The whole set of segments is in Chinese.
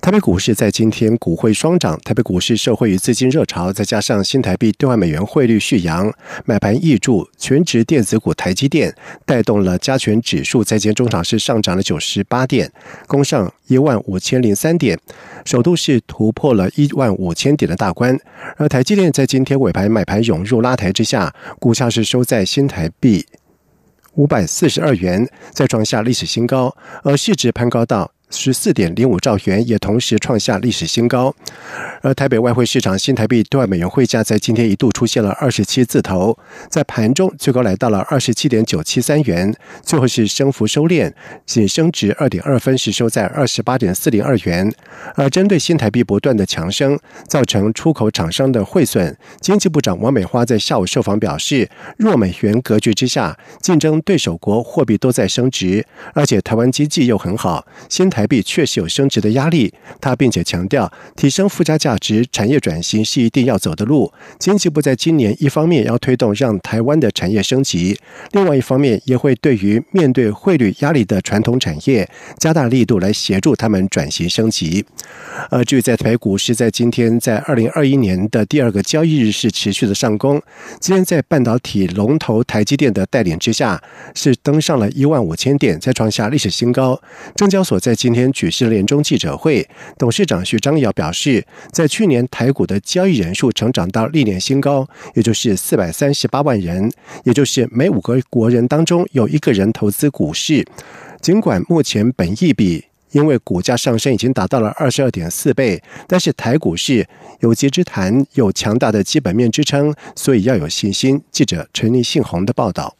台北股市在今天股汇双涨，台北股市受惠于资金热潮，再加上新台币兑换美元汇率续扬，买盘易注，全职电子股台积电带动了加权指数在今中场是上涨了九十八点，攻上一万五千零三点，首度是突破了一万五千点的大关。而台积电在今天尾盘买盘涌入拉抬之下，股价是收在新台币五百四十二元，再创下历史新高，而市值攀高到。十四点零五兆元，也同时创下历史新高。而台北外汇市场新台币兑美元汇价在今天一度出现了二十七字头，在盘中最高来到了二十七点九七三元，最后是升幅收敛，仅升值二点二分，是收在二十八点四零二元。而针对新台币不断的强升，造成出口厂商的汇损，经济部长王美花在下午受访表示，弱美元格局之下，竞争对手国货币都在升值，而且台湾经济又很好，新台。台币确实有升值的压力，他并且强调，提升附加价值、产业转型是一定要走的路。经济部在今年一方面要推动让台湾的产业升级，另外一方面也会对于面对汇率压力的传统产业加大力度来协助他们转型升级。呃，至于在台股市在今天在二零二一年的第二个交易日是持续的上攻，今天在半导体龙头台积电的带领之下，是登上了一万五千点，再创下历史新高。证交所在今今天举行了年终记者会，董事长徐章尧表示，在去年台股的交易人数成长到历年新高，也就是四百三十八万人，也就是每五个国人当中有一个人投资股市。尽管目前本益比因为股价上升已经达到了二十二点四倍，但是台股市有节之谈，有强大的基本面支撑，所以要有信心。记者陈立信宏的报道。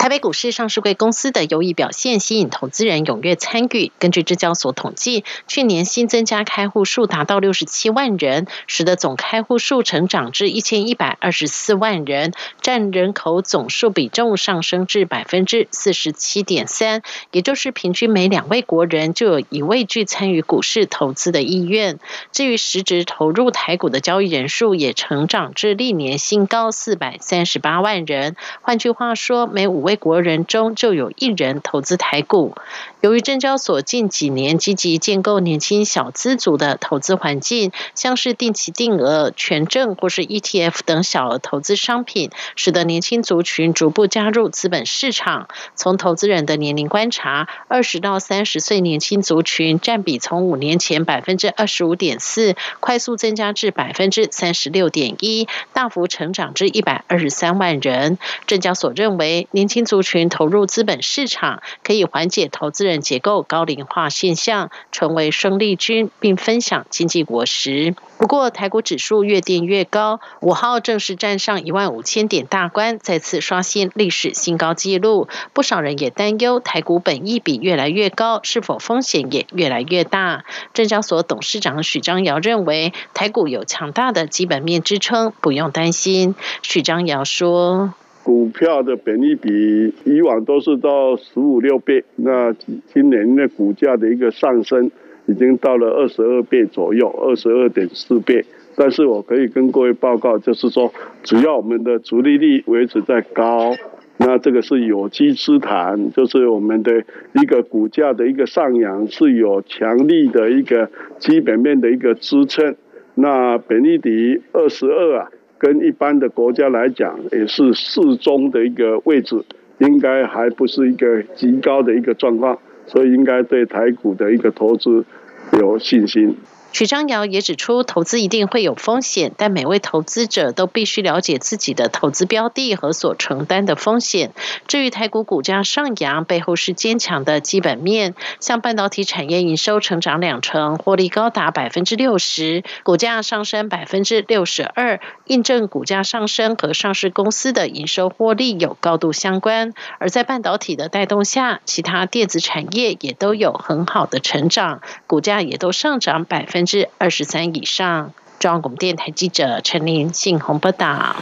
台北股市上市贵公司的优异表现吸引投资人踊跃参与。根据证交所统计，去年新增加开户数达到六十七万人，使得总开户数成长至一千一百二十四万人，占人口总数比重上升至百分之四十七点三，也就是平均每两位国人就有一位具参与股市投资的意愿。至于实质投入台股的交易人数也成长至历年新高四百三十八万人。换句话说，每五位国人中就有一人投资台股。由于证交所近几年积极建构年轻小资族的投资环境，像是定期定额、权证或是 ETF 等小额投资商品，使得年轻族群逐步加入资本市场。从投资人的年龄观察，二十到三十岁年轻族群占比从五年前百分之二十五点四，快速增加至百分之三十六点一，大幅成长至一百二十三万人。证交所认为，年轻族群投入资本市场，可以缓解投资人结构高龄化现象，成为生力军，并分享经济果实。不过，台股指数越跌越高，五号正式站上一万五千点大关，再次刷新历史新高纪录。不少人也担忧，台股本益比越来越高，是否风险也越来越大？证交所董事长许章尧认为，台股有强大的基本面支撑，不用担心。许章尧说。股票的本益比以往都是到十五六倍，那今年的股价的一个上升已经到了二十二倍左右，二十二点四倍。但是我可以跟各位报告，就是说，只要我们的主力率维持在高，那这个是有机之谈，就是我们的一个股价的一个上扬是有强力的一个基本面的一个支撑。那本益比二十二啊。跟一般的国家来讲，也是适中的一个位置，应该还不是一个极高的一个状况，所以应该对台股的一个投资有信心。许章尧也指出，投资一定会有风险，但每位投资者都必须了解自己的投资标的和所承担的风险。至于台股股价上扬，背后是坚强的基本面，像半导体产业营收成长两成，获利高达百分之六十，股价上升百分之六十二，印证股价上升和上市公司的营收获利有高度相关。而在半导体的带动下，其他电子产业也都有很好的成长，股价也都上涨百分。百分之二十三以上。中央广播电台记者陈琳信鸿报道。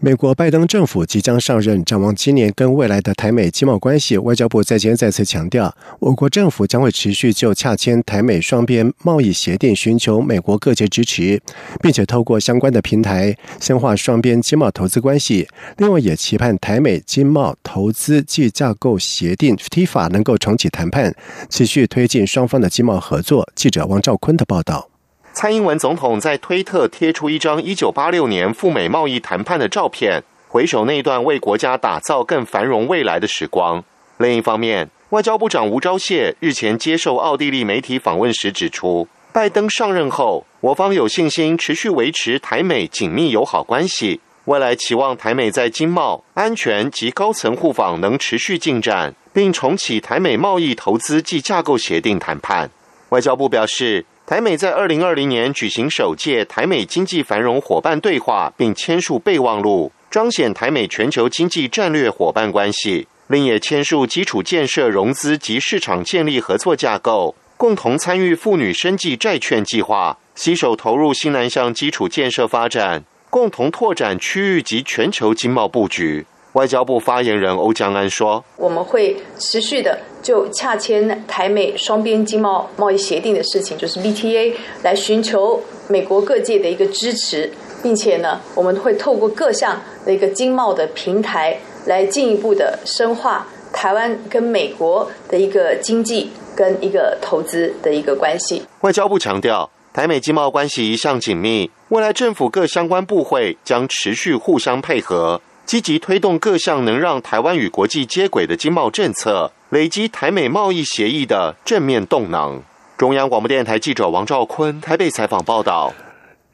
美国拜登政府即将上任，展望今年跟未来的台美经贸关系，外交部在今再次强调，我国政府将会持续就洽签台美双边贸易协定寻求美国各界支持，并且透过相关的平台深化双边经贸投资关系。另外，也期盼台美经贸投资暨架构协定 （TIFA） 能够重启谈判，持续推进双方的经贸合作。记者王兆坤的报道。蔡英文总统在推特贴出一张1986年赴美贸易谈判的照片，回首那段为国家打造更繁荣未来的时光。另一方面，外交部长吴钊燮日前接受奥地利媒体访问时指出，拜登上任后，我方有信心持续维持台美紧密友好关系，未来期望台美在经贸、安全及高层互访能持续进展，并重启台美贸易投资暨架构协定谈判。外交部表示。台美在二零二零年举行首届台美经济繁荣伙伴对话，并签署备忘录，彰显台美全球经济战略伙伴关系。另也签署基础建设融资及市场建立合作架构，共同参与妇女生计债券计划，携手投入新南向基础建设发展，共同拓展区域及全球经贸布局。外交部发言人欧江安说：“我们会持续的就洽签台美双边经贸贸易协定的事情，就是 BTA，来寻求美国各界的一个支持，并且呢，我们会透过各项的一个经贸的平台，来进一步的深化台湾跟美国的一个经济跟一个投资的一个关系。”外交部强调，台美经贸关系一向紧密，未来政府各相关部会将持续互相配合。积极推动各项能让台湾与国际接轨的经贸政策，累积台美贸易协议的正面动能。中央广播电台记者王兆坤台北采访报道。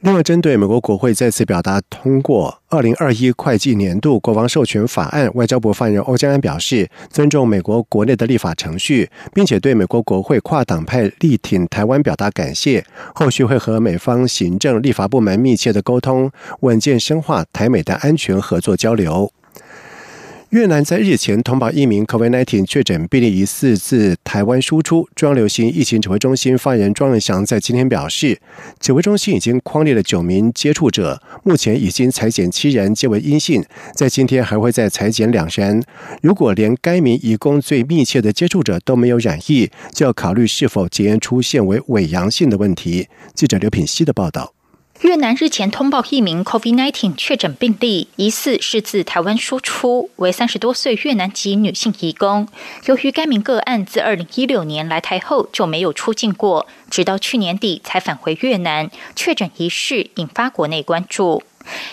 另外，针对美国国会再次表达通过二零二一会计年度国防授权法案，外交部发言人欧江安表示，尊重美国国内的立法程序，并且对美国国会跨党派力挺台湾表达感谢。后续会和美方行政立法部门密切的沟通，稳健深化台美的安全合作交流。越南在日前通报一名 COVID-19 确诊病例疑似自台湾输出。中央流行疫情指挥中心发言人庄仁祥在今天表示，指挥中心已经框列了九名接触者，目前已经裁减七人，皆为阴性，在今天还会再裁减两人。如果连该名移工最密切的接触者都没有染疫，就要考虑是否检验出现为伪阳性的问题。记者刘品希的报道。越南日前通报一名 COVID-19 确诊病例，疑似是自台湾输出，为三十多岁越南籍女性移工。由于该名个案自二零一六年来台后就没有出境过，直到去年底才返回越南，确诊一事引发国内关注。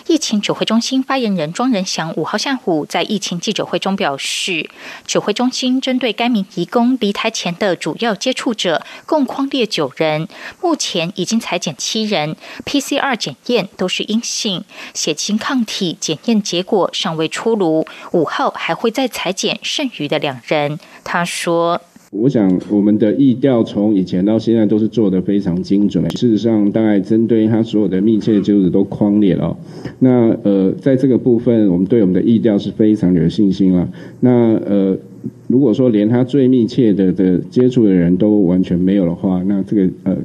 疫情指挥中心发言人庄仁祥五号下午在疫情记者会中表示，指挥中心针对该名移工离台前的主要接触者共框列九人，目前已经裁减七人，PCR 检验都是阴性，血清抗体检验结果尚未出炉，五号还会再裁减剩余的两人。他说。我想，我们的疫调从以前到现在都是做的非常精准。事实上，大概针对他所有的密切接触者都框列了。那呃，在这个部分，我们对我们的疫调是非常有信心了。那呃，如果说连他最密切的的接触的人都完全没有的话，那这个呃，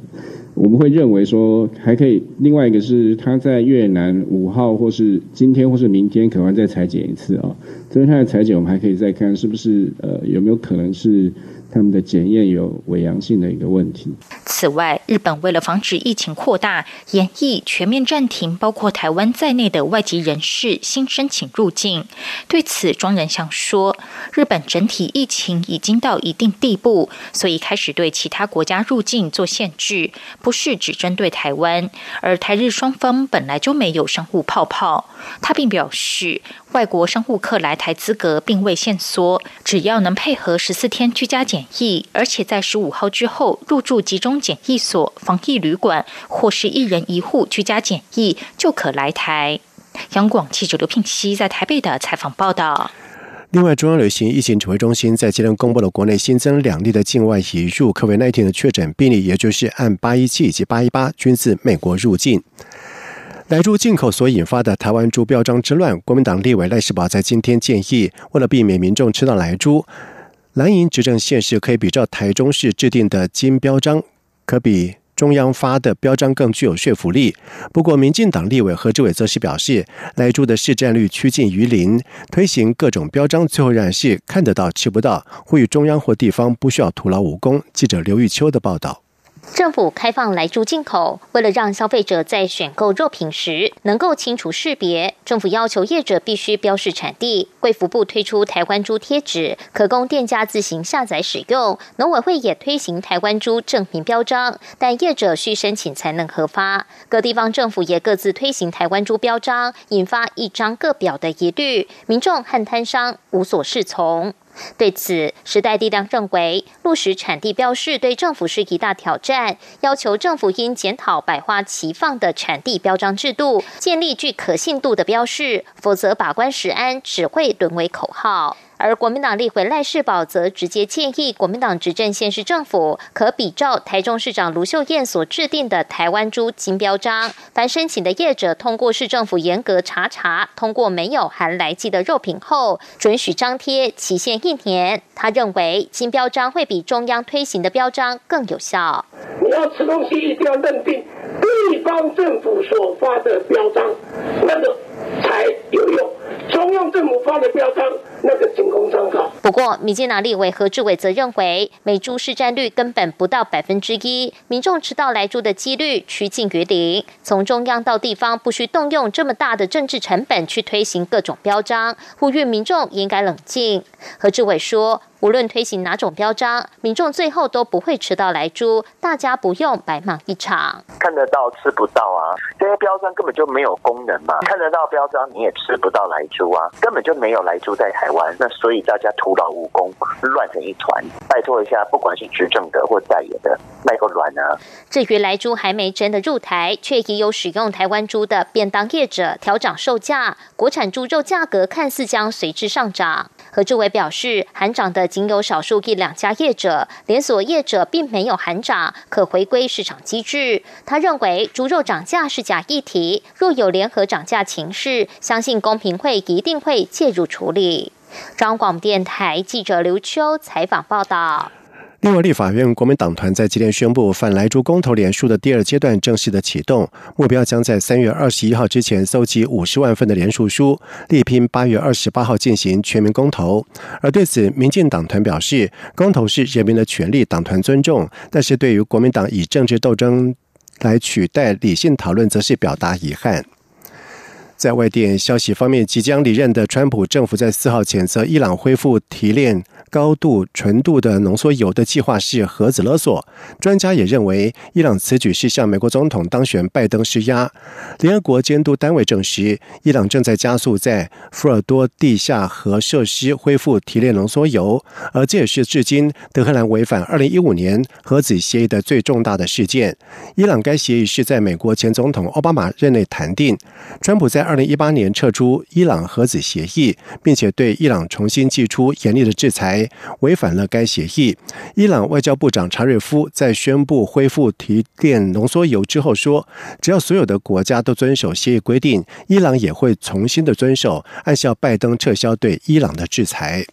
我们会认为说还可以。另外一个是他在越南五号或是今天或是明天可能再裁剪一次啊。针对他的裁剪，我们还可以再看是不是呃有没有可能是。他们的检验有伪阳性的一个问题。此外，日本为了防止疫情扩大，严议全面暂停包括台湾在内的外籍人士新申请入境。对此，庄仁祥说：“日本整体疫情已经到一定地步，所以开始对其他国家入境做限制，不是只针对台湾。而台日双方本来就没有商务泡泡。”他并表示。外国商务客来台资格并未限缩，只要能配合十四天居家检疫，而且在十五号之后入住集中检疫所、防疫旅馆或是一人一户居家检疫，就可来台。央广记者刘聘熙在台北的采访报道。另外，中央流行疫情指挥中心在今天公布了国内新增两例的境外移入 COVID-19 的确诊病例，也就是按八一七以及八一八均自美国入境。来猪进口所引发的台湾猪标章之乱，国民党立委赖世宝在今天建议，为了避免民众吃到来猪，蓝营执政县市可以比照台中市制定的金标章，可比中央发的标章更具有说服力。不过，民进党立委何志伟则是表示，莱猪的市占率趋近于零，推行各种标章，最后让人是看得到吃不到，呼吁中央或地方不需要徒劳无功。记者刘玉秋的报道。政府开放来猪进口，为了让消费者在选购肉品时能够清楚识别，政府要求业者必须标示产地。贵福部推出台湾猪贴纸，可供店家自行下载使用。农委会也推行台湾猪正品标章，但业者需申请才能核发。各地方政府也各自推行台湾猪标章，引发一张各表的疑虑，民众和摊商无所适从。对此，时代力量认为，落实产地标示对政府是一大挑战，要求政府应检讨百花齐放的产地标章制度，建立具可信度的标示，否则把关食安只会沦为口号。而国民党立委赖世宝则直接建议，国民党执政县市政府可比照台中市长卢秀燕所制定的台湾猪金标章，凡申请的业者通过市政府严格查查，通过没有含来记的肉品后，准许张贴，期限一年。他认为金标章会比中央推行的标章更有效。你要吃东西，一定要认定地方政府所发的标章，那个才有用。中央政府发的标章，那个仅供参考。不过，民进党立委何志伟则认为，美猪市占率根本不到百分之一，民众吃到来猪的几率趋近于零。从中央到地方，不需动用这么大的政治成本去推行各种标章，呼吁民众应该冷静。何志伟说。无论推行哪种标章，民众最后都不会吃到来猪，大家不用白忙一场。看得到吃不到啊，这些标章根本就没有功能嘛。看得到标章你也吃不到来猪啊，根本就没有来猪在台湾，那所以大家徒劳无功，乱成一团。拜托一下，不管是执政的或在野的，卖个卵啊！至于来猪还没真的入台，却已有使用台湾猪的便当业者调涨售价，国产猪肉价格看似将随之上涨。何志伟表示，含涨的仅有少数一两家业者，连锁业者并没有含涨，可回归市场机制。他认为猪肉涨价是假议题，若有联合涨价情势，相信公平会一定会介入处理。中广电台记者刘秋采访报道。另外，立法院国民党团在今天宣布，反莱猪公投连署的第二阶段正式的启动，目标将在三月二十一号之前搜集五十万份的联署书，力拼八月二十八号进行全民公投。而对此，民进党团表示，公投是人民的权利，党团尊重，但是对于国民党以政治斗争来取代理性讨论，则是表达遗憾。在外电消息方面，即将离任的川普政府在四号谴责伊朗恢复提炼。高度纯度的浓缩铀的计划是核子勒索。专家也认为，伊朗此举是向美国总统当选拜登施压。联合国监督单位证实，伊朗正在加速在福尔多地下核设施恢复提炼浓缩铀，而这也是至今德黑兰违反2015年核子协议的最重大的事件。伊朗该协议是在美国前总统奥巴马任内谈定。川普在2018年撤出伊朗核子协议，并且对伊朗重新寄出严厉的制裁。违反了该协议。伊朗外交部长查瑞夫在宣布恢复提炼浓缩铀之后说：“只要所有的国家都遵守协议规定，伊朗也会重新的遵守，按效拜登撤销对伊朗的制裁。”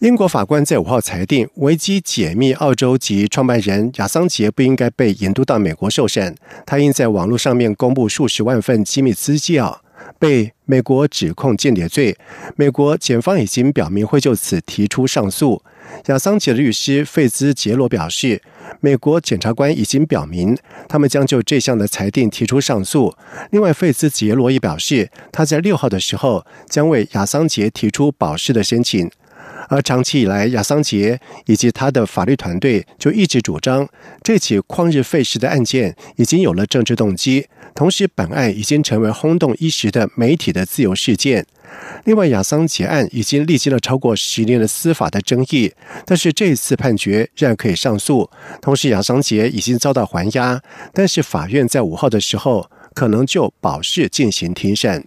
英国法官在五号裁定，维基解密澳洲籍创办人亚桑杰不应该被引渡到美国受审，他因在网络上面公布数十万份机密资料。被美国指控间谍罪，美国检方已经表明会就此提出上诉。亚桑杰的律师费兹杰罗表示，美国检察官已经表明，他们将就这项的裁定提出上诉。另外，费兹杰罗也表示，他在六号的时候将为亚桑杰提出保释的申请。而长期以来，亚桑杰以及他的法律团队就一直主张，这起旷日费时的案件已经有了政治动机。同时，本案已经成为轰动一时的媒体的自由事件。另外，亚桑杰案已经历经了超过十年的司法的争议，但是这一次判决仍然可以上诉。同时，亚桑杰已经遭到还押，但是法院在五号的时候可能就保释进行庭审。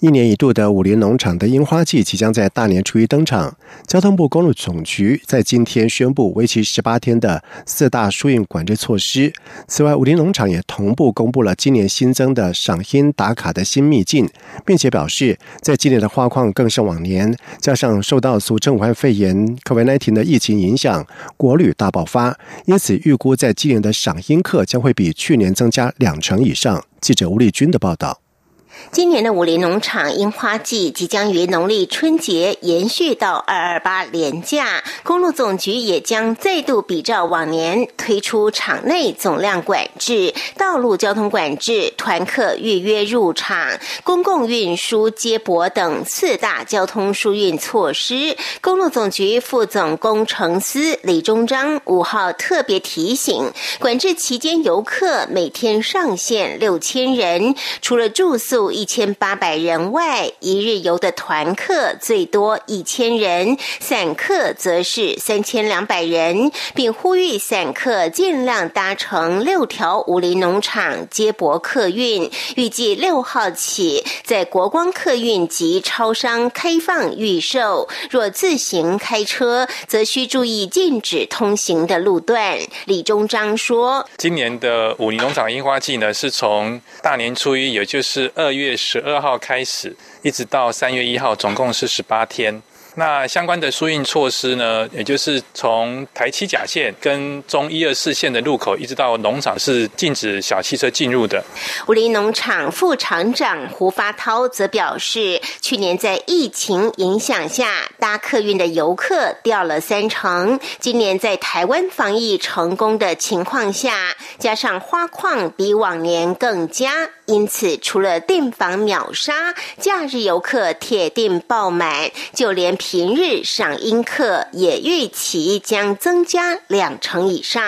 一年一度的武林农场的樱花季即将在大年初一登场。交通部公路总局在今天宣布为期十八天的四大疏运管制措施。此外，武林农场也同步公布了今年新增的赏樱打卡的新秘境，并且表示，在今年的花况更胜往年，加上受到俗称武汉肺炎 （COVID-19） 的疫情影响，国旅大爆发，因此预估在今年的赏樱客将会比去年增加两成以上。记者吴丽君的报道。今年的武林农场樱花季即将于农历春节延续到二二八连假，公路总局也将再度比照往年推出场内总量管制、道路交通管制、团客预约入场、公共运输接驳等四大交通疏运措施。公路总局副总工程司李忠章五号特别提醒，管制期间游客每天上限六千人，除了住宿。一千八百人外，一日游的团客最多一千人，散客则是三千两百人，并呼吁散客尽量搭乘六条武林农场接驳客运。预计六号起，在国光客运及超商开放预售。若自行开车，则需注意禁止通行的路段。李忠章说：“今年的武林农场樱花季呢，是从大年初一，也就是二月。”月十二号开始，一直到三月一号，总共是十八天。那相关的疏运措施呢？也就是从台七甲线跟中一二四线的路口，一直到农场是禁止小汽车进入的。武林农场副厂长胡发涛则表示，去年在疫情影响下，搭客运的游客掉了三成。今年在台湾防疫成功的情况下，加上花况比往年更佳，因此除了订房秒杀，假日游客铁定爆满，就连。平日赏樱客也预期将增加两成以上。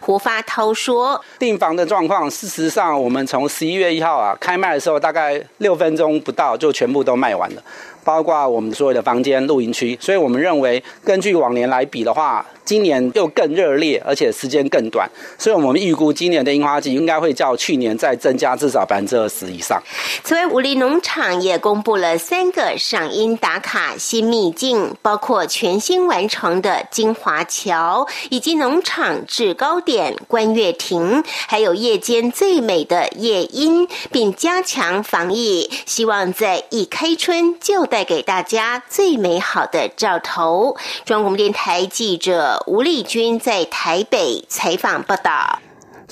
胡发涛说：“订房的状况，事实上，我们从十一月一号啊开卖的时候，大概六分钟不到就全部都卖完了，包括我们所有的房间、露营区。所以我们认为，根据往年来比的话。”今年又更热烈，而且时间更短，所以我们预估今年的樱花季应该会较去年再增加至少百分之二十以上。此外，武林农场也公布了三个赏樱打卡新秘境，包括全新完成的金华桥，以及农场制高点观月亭，还有夜间最美的夜莺，并加强防疫，希望在一开春就带给大家最美好的兆头。中央广播电台记者。吴丽君在台北采访报道。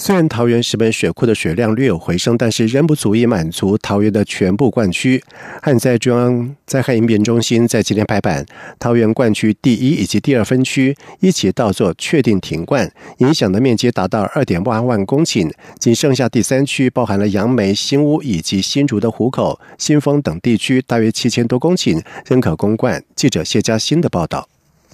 虽然桃园石门水库的水量略有回升，但是仍不足以满足桃园的全部灌区。旱灾中央灾害应变中心在今天拍板，桃园灌区第一以及第二分区一起到做确定停灌，影响的面积达到二点八万公顷，仅剩下第三区包含了杨梅、新屋以及新竹的湖口、新丰等地区，大约七千多公顷仍可供灌。记者谢佳欣的报道。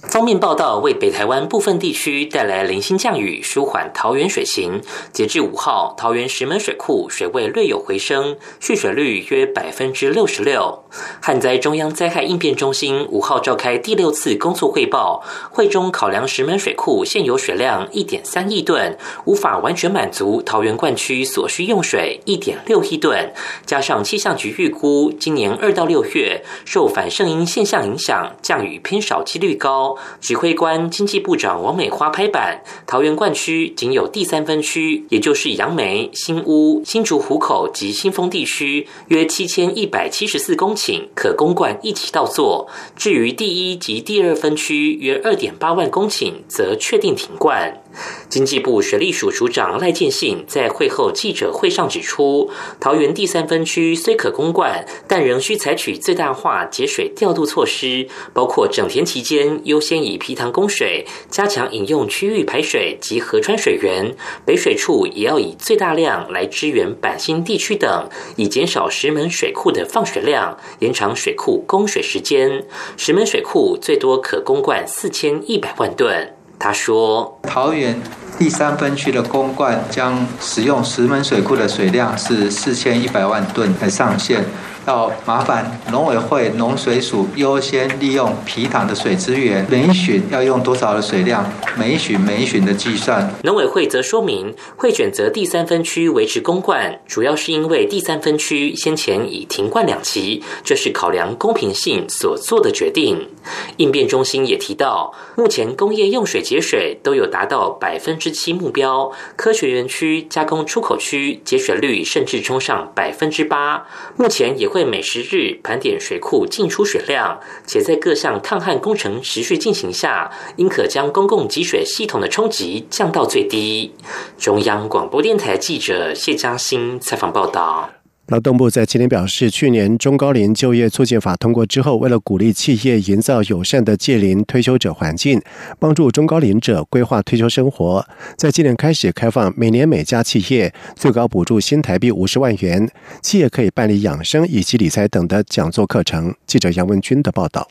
方面报道为北台湾部分地区带来零星降雨，舒缓桃园水情。截至五号，桃园石门水库水位略有回升，蓄水率约百分之六十六。旱灾中央灾害应变中心五号召开第六次工作汇报，会中考量石门水库现有水量一点三亿吨，无法完全满足桃园灌区所需用水一点六亿吨，加上气象局预估今年二到六月受反圣婴现象影响，降雨偏少几率高。指挥官经济部长王美花拍板，桃园灌区仅有第三分区，也就是杨梅、新屋、新竹湖口及新丰地区，约七千一百七十四公顷可供灌一起到座。至于第一及第二分区约二点八万公顷，则确定停灌。经济部水利署署长赖建信在会后记者会上指出，桃园第三分区虽可供灌，但仍需采取最大化节水调度措施，包括整田期间优先以皮塘供水，加强饮用区域排水及河川水源；北水处也要以最大量来支援板新地区等，以减少石门水库的放水量，延长水库供水时间。石门水库最多可供灌四千一百万吨。他说：“桃园第三分区的公灌将使用石门水库的水量是四千一百万吨的上限。要麻烦农委会农水署优先利用皮塘的水资源，每一旬要用多少的水量，每一旬每一旬的计算。农委会则说明，会选择第三分区维持公灌，主要是因为第三分区先前已停灌两期，这是考量公平性所做的决定。应变中心也提到，目前工业用水节水都有达到百分之七目标，科学园区、加工出口区节水率甚至冲上百分之八，目前也会。会每十日盘点水库进出水量，且在各项抗旱工程持续进行下，应可将公共集水系统的冲击降到最低。中央广播电台记者谢嘉欣采访报道。劳动部在今天表示，去年中高龄就业促进法通过之后，为了鼓励企业营造友善的届龄退休者环境，帮助中高龄者规划退休生活，在今年开始开放每年每家企业最高补助新台币五十万元，企业可以办理养生以及理财等的讲座课程。记者杨文军的报道。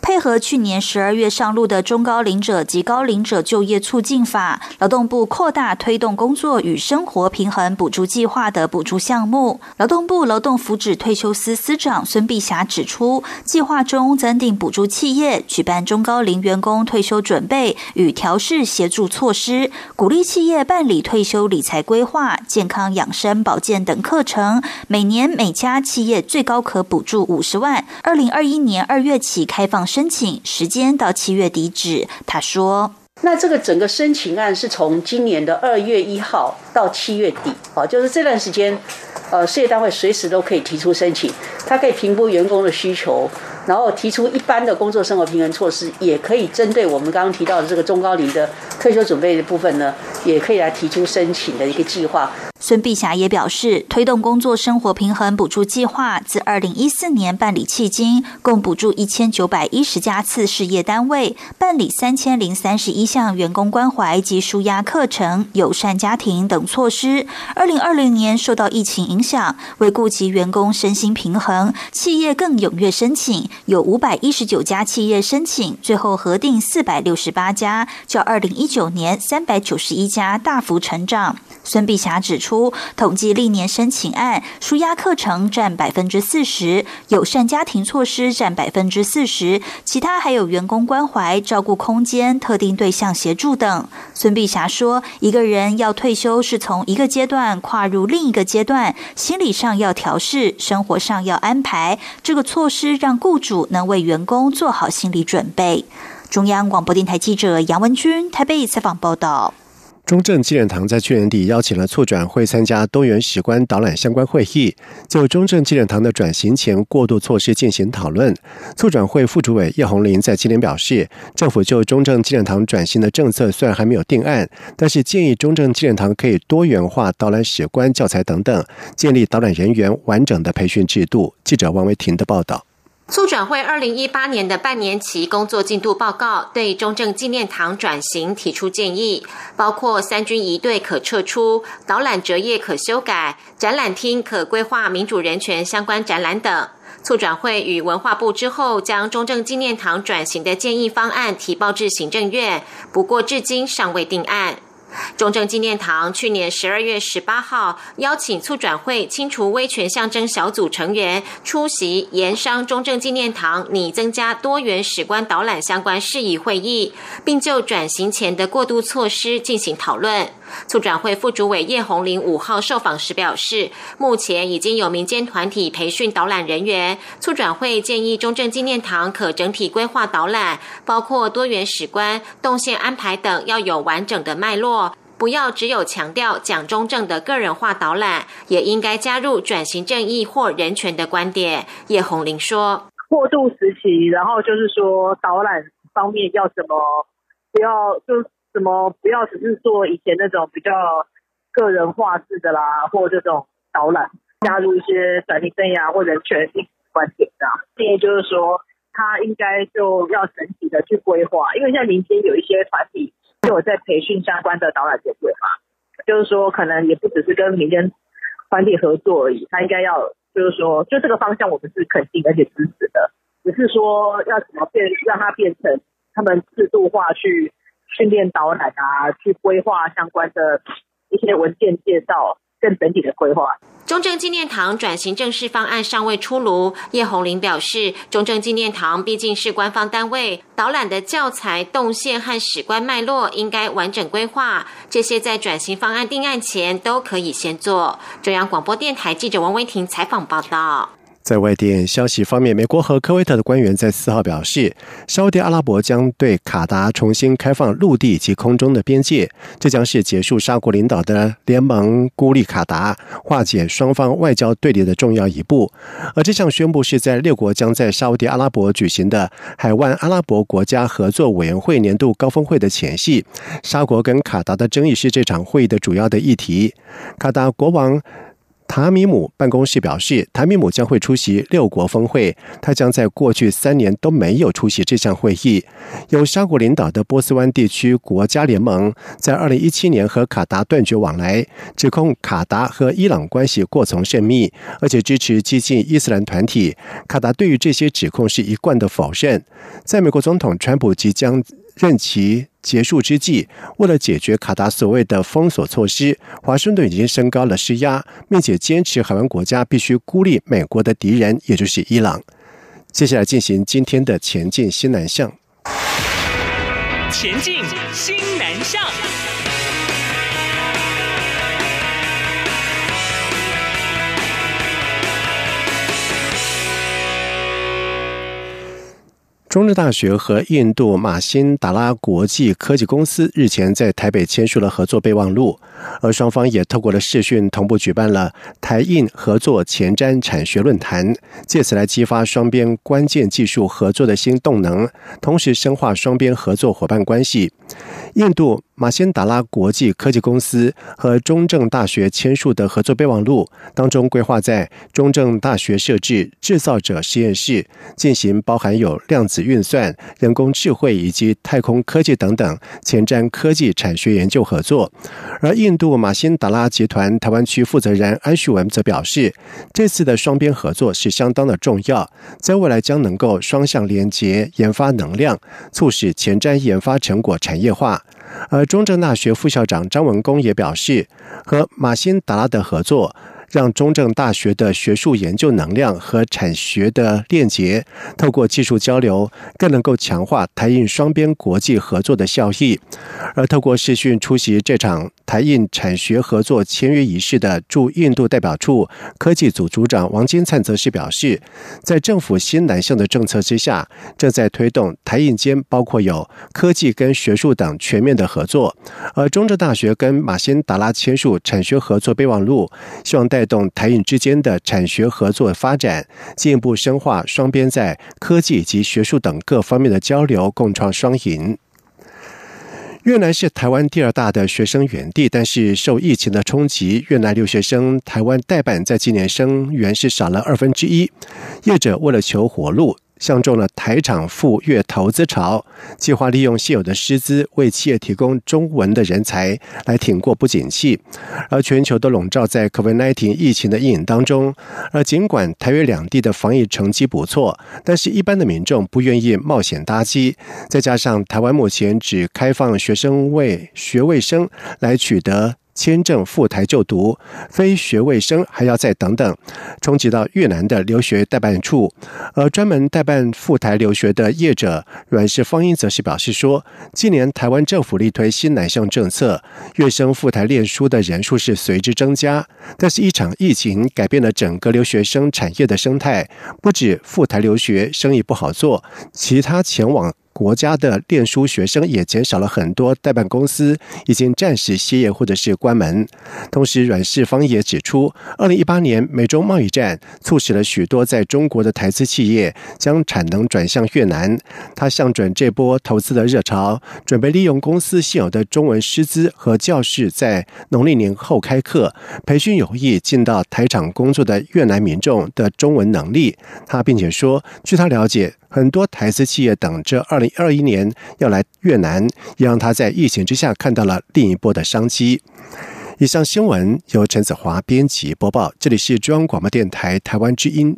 配合去年十二月上路的中高龄者及高龄者就业促进法，劳动部扩大推动工作与生活平衡补助计划的补助项目。劳动部劳动福祉退休司司长孙碧霞指出，计划中增订补助企业举办中高龄员工退休准备与调试协助措施，鼓励企业办理退休理财规划、健康养生保健等课程。每年每家企业最高可补助五十万。二零二一年二月起开放。申请时间到七月底止。他说：“那这个整个申请案是从今年的二月一号到七月底，哦，就是这段时间，呃，事业单位随时都可以提出申请，他可以评估员工的需求，然后提出一般的工作生活平衡措施，也可以针对我们刚刚提到的这个中高龄的退休准备的部分呢，也可以来提出申请的一个计划。”孙碧霞也表示，推动工作生活平衡补助计划自二零一四年办理迄今，共补助一千九百一十家次事业单位，办理三千零三十一项员工关怀及舒压课程、友善家庭等措施。二零二零年受到疫情影响，为顾及员工身心平衡，企业更踊跃申请，有五百一十九家企业申请，最后核定四百六十八家，较二零一九年三百九十一家大幅成长。孙碧霞指出，出统计历年申请案，舒压课程占百分之四十，友善家庭措施占百分之四十，其他还有员工关怀、照顾空间、特定对象协助等。孙碧霞说，一个人要退休，是从一个阶段跨入另一个阶段，心理上要调试，生活上要安排。这个措施让雇主能为员工做好心理准备。中央广播电台记者杨文君台北采访报道。中正纪念堂在去年底邀请了促转会参加多元史观导览相关会议，就中正纪念堂的转型前过渡措施进行讨论。促转会副主委叶红林在今年表示，政府就中正纪念堂转型的政策虽然还没有定案，但是建议中正纪念堂可以多元化导览史观教材等等，建立导览人员完整的培训制度。记者王维婷的报道。促转会二零一八年的半年期工作进度报告对中正纪念堂转型提出建议，包括三军仪队可撤出、导览折页可修改、展览厅可规划民主人权相关展览等。促转会与文化部之后将中正纪念堂转型的建议方案提报至行政院，不过至今尚未定案。中正纪念堂去年十二月十八号邀请促转会清除威权象征小组成员出席盐商中正纪念堂拟增加多元史观导览相关事宜会议，并就转型前的过渡措施进行讨论。促转会副主委叶红林五号受访时表示，目前已经有民间团体培训导览人员。促转会建议中正纪念堂可整体规划导览，包括多元史观、动线安排等，要有完整的脉络，不要只有强调蒋中正的个人化导览，也应该加入转型正义或人权的观点。叶红林说：“过渡时期，然后就是说导览方面要怎么不要就。”什么不要只是做以前那种比较个人化式的啦，或这种导览，加入一些转型生涯或人权性观点的建议，就是说他应该就要整体的去规划，因为现在民间有一些团体就有在培训相关的导览团队嘛，就是说可能也不只是跟民间团体合作而已，他应该要就是说就这个方向我们是肯定而且支持的，只是说要怎么变让它变成他们制度化去。训练导览啊，去规划相关的一些文件介绍，更整体的规划。中正纪念堂转型正式方案尚未出炉，叶红林表示，中正纪念堂毕竟是官方单位，导览的教材动线和史观脉络应该完整规划，这些在转型方案定案前都可以先做。中央广播电台记者王维婷采访报道。在外电消息方面，美国和科威特的官员在四号表示，沙特阿拉伯将对卡达重新开放陆地及空中的边界，这将是结束沙国领导的联盟孤立卡达、化解双方外交对立的重要一步。而这项宣布是在六国将在沙特阿拉伯举行的海湾阿拉伯国家合作委员会年度高峰会的前夕。沙国跟卡达的争议是这场会议的主要的议题。卡达国王。塔米姆办公室表示，塔米姆将会出席六国峰会。他将在过去三年都没有出席这项会议。由沙国领导的波斯湾地区国家联盟在二零一七年和卡达断绝往来，指控卡达和伊朗关系过从甚密，而且支持激进伊斯兰团体。卡达对于这些指控是一贯的否认。在美国总统川普即将。任期结束之际，为了解决卡达所谓的封锁措施，华盛顿已经升高了施压，并且坚持海湾国家必须孤立美国的敌人，也就是伊朗。接下来进行今天的前进新南向。前进新南向。中日大学和印度马辛达拉国际科技公司日前在台北签署了合作备忘录，而双方也透过了视讯同步举办了台印合作前瞻产学论坛，借此来激发双边关键技术合作的新动能，同时深化双边合作伙伴关系。印度。马辛达拉国际科技公司和中正大学签署的合作备忘录当中，规划在中正大学设置制造者实验室，进行包含有量子运算、人工智慧以及太空科技等等前瞻科技产学研究合作。而印度马辛达拉集团台湾区负责人安旭文则表示，这次的双边合作是相当的重要，在未来将能够双向连接研发能量，促使前瞻研发成果产业化。而中正大学副校长张文公也表示，和马辛达拉的合作。让中正大学的学术研究能量和产学的链接，透过技术交流，更能够强化台印双边国际合作的效益。而透过视讯出席这场台印产学合作签约仪式的驻印度代表处科技组组长王金灿则是表示，在政府新南向的政策之下，正在推动台印间包括有科技跟学术等全面的合作。而中正大学跟马辛达拉签署产学合作备忘录，希望带。带动台印之间的产学合作发展，进一步深化双边在科技及学术等各方面的交流，共创双赢。越南是台湾第二大的学生源地，但是受疫情的冲击，越南留学生台湾代办在今年生源是少了二分之一。业者为了求活路。相中了台厂赴越投资潮，计划利用现有的师资为企业提供中文的人才，来挺过不景气。而全球都笼罩在 COVID-19 疫情的阴影当中。而尽管台越两地的防疫成绩不错，但是一般的民众不愿意冒险搭机。再加上台湾目前只开放学生为学位生来取得。签证赴台就读，非学位生还要再等等，冲击到越南的留学代办处。而专门代办赴台留学的业者阮氏方英则是表示说，今年台湾政府力推新南向政策，越生赴台念书的人数是随之增加。但是，一场疫情改变了整个留学生产业的生态，不止赴台留学生意不好做，其他前往。国家的念书学生也减少了很多，代办公司已经暂时歇业或者是关门。同时，阮世芳也指出，二零一八年美中贸易战促使了许多在中国的台资企业将产能转向越南。他向准这波投资的热潮，准备利用公司现有的中文师资和教室，在农历年后开课，培训有意进到台厂工作的越南民众的中文能力。他并且说，据他了解。很多台资企业等着二零二一年要来越南，也让他在疫情之下看到了另一波的商机。以上新闻由陈子华编辑播报，这里是中央广播电台台湾之音。